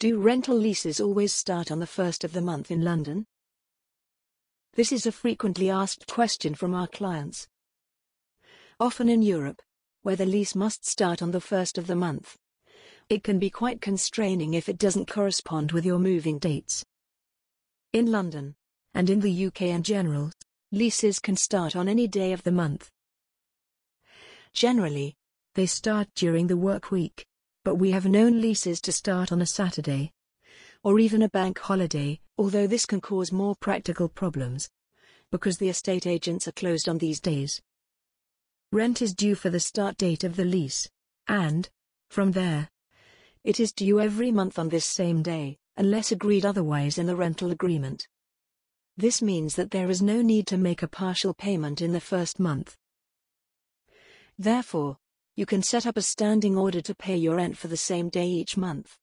Do rental leases always start on the first of the month in London? This is a frequently asked question from our clients. Often in Europe, where the lease must start on the first of the month, it can be quite constraining if it doesn't correspond with your moving dates. In London, and in the UK in general, leases can start on any day of the month. Generally, they start during the work week, but we have known leases to start on a Saturday or even a bank holiday, although this can cause more practical problems because the estate agents are closed on these days. Rent is due for the start date of the lease, and, from there, it is due every month on this same day, unless agreed otherwise in the rental agreement. This means that there is no need to make a partial payment in the first month. Therefore, you can set up a standing order to pay your rent for the same day each month.